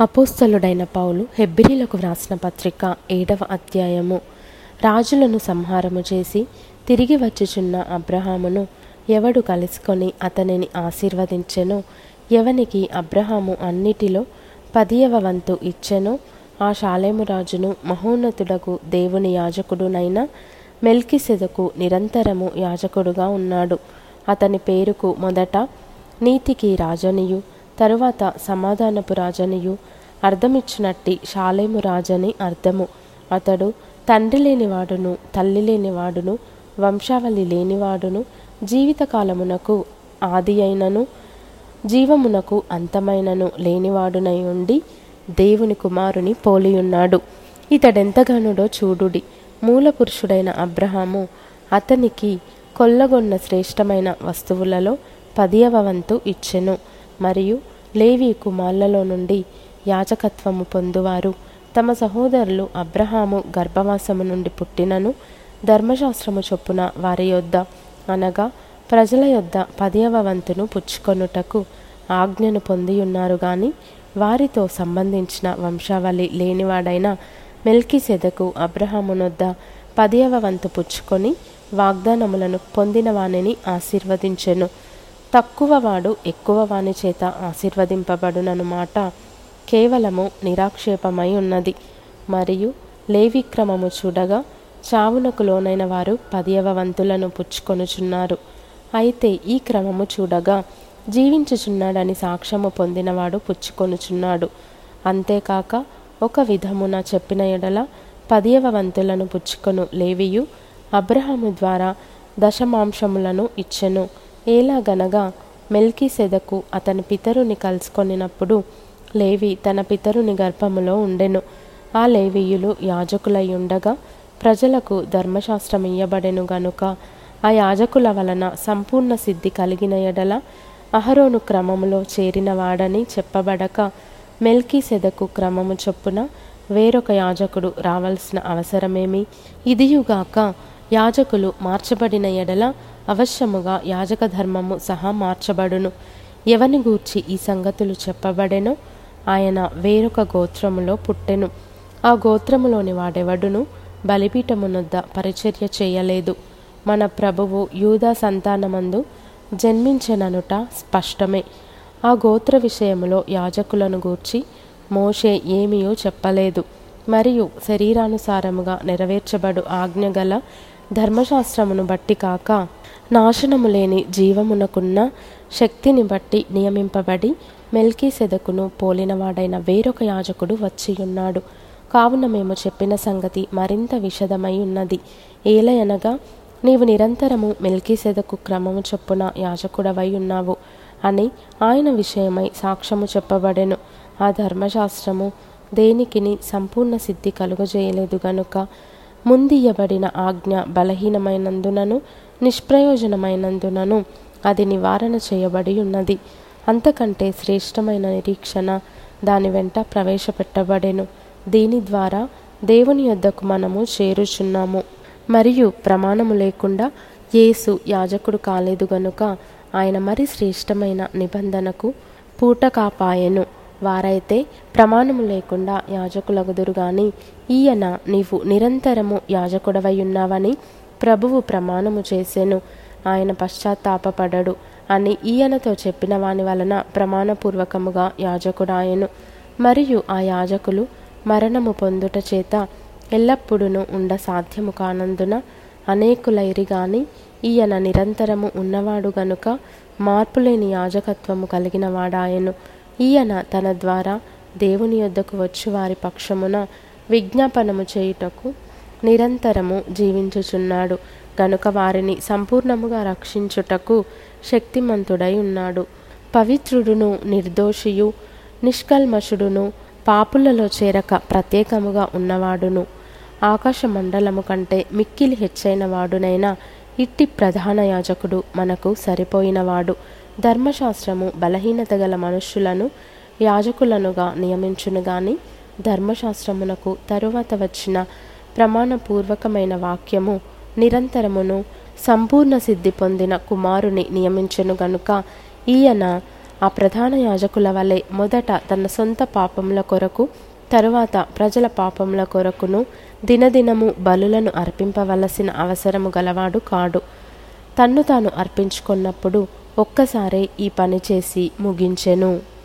అపోస్తలుడైన పౌలు హెబ్రిలకు వ్రాసిన పత్రిక ఏడవ అధ్యాయము. రాజులను సంహారము చేసి తిరిగి వచ్చుచున్న అబ్రహామును ఎవడు కలుసుకొని అతనిని ఆశీర్వదించెనో? ఎవనికి అబ్రహాము అన్నిటిలో పదియవ వంతు ఇచ్చెనో? ఆ శాలేము రాజును మహోన్నతుడకు దేవుని యాజకుడునైన మెల్కిసెదకు నిరంతరము యాజకుడుగా ఉన్నాడు. అతని పేరుకు మొదట నీతికి రాజనియు తరువాత సమాధానపు రాజనియు అర్థమిచ్చినట్టి షాలేము రాజని అర్థము. అతడు తండ్రి లేనివాడును తల్లి లేనివాడును వంశావళి లేనివాడును జీవితకాలమునకు ఆది అయినను జీవమునకు అంతమైనను లేనివాడునై ఉండి దేవుని కుమారుని పోలియున్నాడు. ఇతడెంతగానుడో చూడుడి. మూల పురుషుడైన అబ్రహాము అతనికి కొల్లగొన్న శ్రేష్టమైన వస్తువులలో పదియవ వంతు ఇచ్చెను. మరియు లేవి కుమార్లలో నుండి యాజకత్వము పొందువారు. తమ సహోదరులు అబ్రహాము గర్భవాసము నుండి పుట్టినను ధర్మశాస్త్రము చొప్పున వారి యొద్ద అనగా ప్రజల యొద్ద పదియవ వంతును పుచ్చుకొనుటకు ఆజ్ఞను పొందియున్నారు గాని వారితో సంబంధించిన వంశావళి లేనివాడైన మెల్కిసెదకు అబ్రహామునొద్ద పదియవ వంతు పుచ్చుకొని వాగ్దానములను పొందినవానిని ఆశీర్వదించెను. తక్కువ వాడు ఎక్కువ వాని చేత ఆశీర్వదింపబడునను మాట కేవలము నిరాక్షేపమై ఉన్నది. మరియు లేవిక్రమము చూడగా చావునకు లోనైన వారు పదియవ వంతులను పుచ్చుకొనుచున్నారు. అయితే ఈ క్రమము చూడగా జీవించుచున్నాడని సాక్ష్యము పొందినవాడు పుచ్చుకొనుచున్నాడు. అంతేకాక ఒక విధమున చెప్పిన ఎడల పదియవ వంతులను పుచ్చుకొను లేవియు అబ్రహాము ద్వారా దశమాంశములను ఇచ్చెను. ఏలాగనగా మెల్కీ సెదకు అతని పితరుని కలుసుకొనినప్పుడు లేవి తన పితరుని గర్భములో ఉండెను. ఆ లేవీయులు యాజకులై ఉండగా ప్రజలకు ధర్మశాస్త్రం ఇయ్యబడెను గనుక ఆ యాజకుల వలన సంపూర్ణ సిద్ధి కలిగిన ఎడల అహరోను క్రమములో చేరినవాడని చెప్పబడక మెల్కీ సెదకు క్రమము చొప్పున వేరొక యాజకుడు రావాల్సిన అవసరమేమి? ఇదియుగాక యాజకులు మార్చబడిన ఎడల అవశ్యముగా యాజక ధర్మము సహా మార్చబడును. ఎవని గూర్చి ఈ సంగతులు చెప్పబడెనో ఆయన వేరొక గోత్రములో పుట్టెను. ఆ గోత్రములోని వాడెవడును? బలిపీఠమునొద్ద పరిచర్య చేయలేదు. మన ప్రభువు యూదా సంతానమందు జన్మించననుట స్పష్టమే. ఆ గోత్ర విషయములో యాజకులను గూర్చి మోషే ఏమీయో చెప్పలేదు. మరియు శరీరానుసారముగా నెరవేర్చబడు ఆజ్ఞగల ధర్మశాస్త్రమును బట్టి కాక నాశనము లేని జీవమునకున్న శక్తిని బట్టి నియమింపబడి మెల్కీ సెదకును పోలినవాడైన వేరొక యాజకుడు వచ్చియున్నాడు. కావున మేము చెప్పిన సంగతి మరింత విషదమై ఉన్నది ఏలయనగా నీవు నిరంతరము మెల్కీ సెదకు క్రమము చొప్పున యాజకుడవై ఉన్నావు అని ఆయన విషయమై సాక్ష్యము చెప్పబడెను. ఆ ధర్మశాస్త్రము దేనికిని సంపూర్ణ సిద్ధి కలుగజేయలేదు గనుక ముందియ్యబడిన ఆజ్ఞ బలహీనమైనందునను నిష్ప్రయోజనమైనందునను అది నివారణ చేయబడి ఉన్నది అంతకంటే శ్రేష్టమైన నిరీక్షణ దాని వెంట ప్రవేశపెట్టబడెను. దీని ద్వారా దేవుని యొద్దకు మనము చేరుచున్నాము. మరియు ప్రమాణము లేకుండా యేసు యాజకుడు కాలేదు గనుక ఆయన మరి శ్రేష్టమైన నిబంధనకు పూట కాపాయెను వారైతే ప్రమాణము లేకుండా యాజకులగుదురు గాని ఈయన నీవు నిరంతరము యాజకుడవై ఉన్నావని ప్రభువు ప్రమాణము చేసెను. ఆయన పశ్చాత్తాపపడడు అని ఈయనతో చెప్పిన వాని వలన ప్రమాణపూర్వకముగా యాజకుడాయను. మరియు ఆ యాజకులు మరణము పొందుట చేత ఎల్లప్పుడూ ఉండ సాధ్యము కానందున అనేకులైరి గాని ఈయన నిరంతరము ఉన్నవాడు గనుక మార్పులేని యాజకత్వము కలిగినవాడాయను. ఈయన తన ద్వారా దేవుని యొద్దకు వచ్చి వారి పక్షమున విజ్ఞాపనము చేయుటకు నిరంతరము జీవించుచున్నాడు. గనుక వారిని సంపూర్ణముగా రక్షించుటకు శక్తిమంతుడై ఉన్నాడు. పవిత్రుడును నిర్దోషియు నిష్కల్మషుడును పాపులలో చేరక ప్రత్యేకముగా ఉన్నవాడును. ఆకాశ మండలము కంటే మిక్కిలి హెచ్చైన వాడునైనా ఇట్టి ప్రధాన యాజకుడు మనకు సరిపోయినవాడు. ధర్మశాస్త్రము బలహీనత గల మనుష్యులను యాజకులనుగా నియమించును గాని ధర్మశాస్త్రమునకు తరువాత వచ్చిన ప్రమాణపూర్వకమైన వాక్యము నిరంతరమును సంపూర్ణ సిద్ధి పొందిన కుమారుని నియమించెను గనుక ఈయన ఆ ప్రధాన యాజకుల వలె మొదట తన సొంత పాపముల కొరకు తరువాత ప్రజల పాపముల కొరకును దినదినము బలులను అర్పింపవలసిన అవసరము గలవాడు కాడు. తన్ను తాను అర్పించుకున్నప్పుడు ఒక్కసారే ఈ పని చేసి ముగించెను.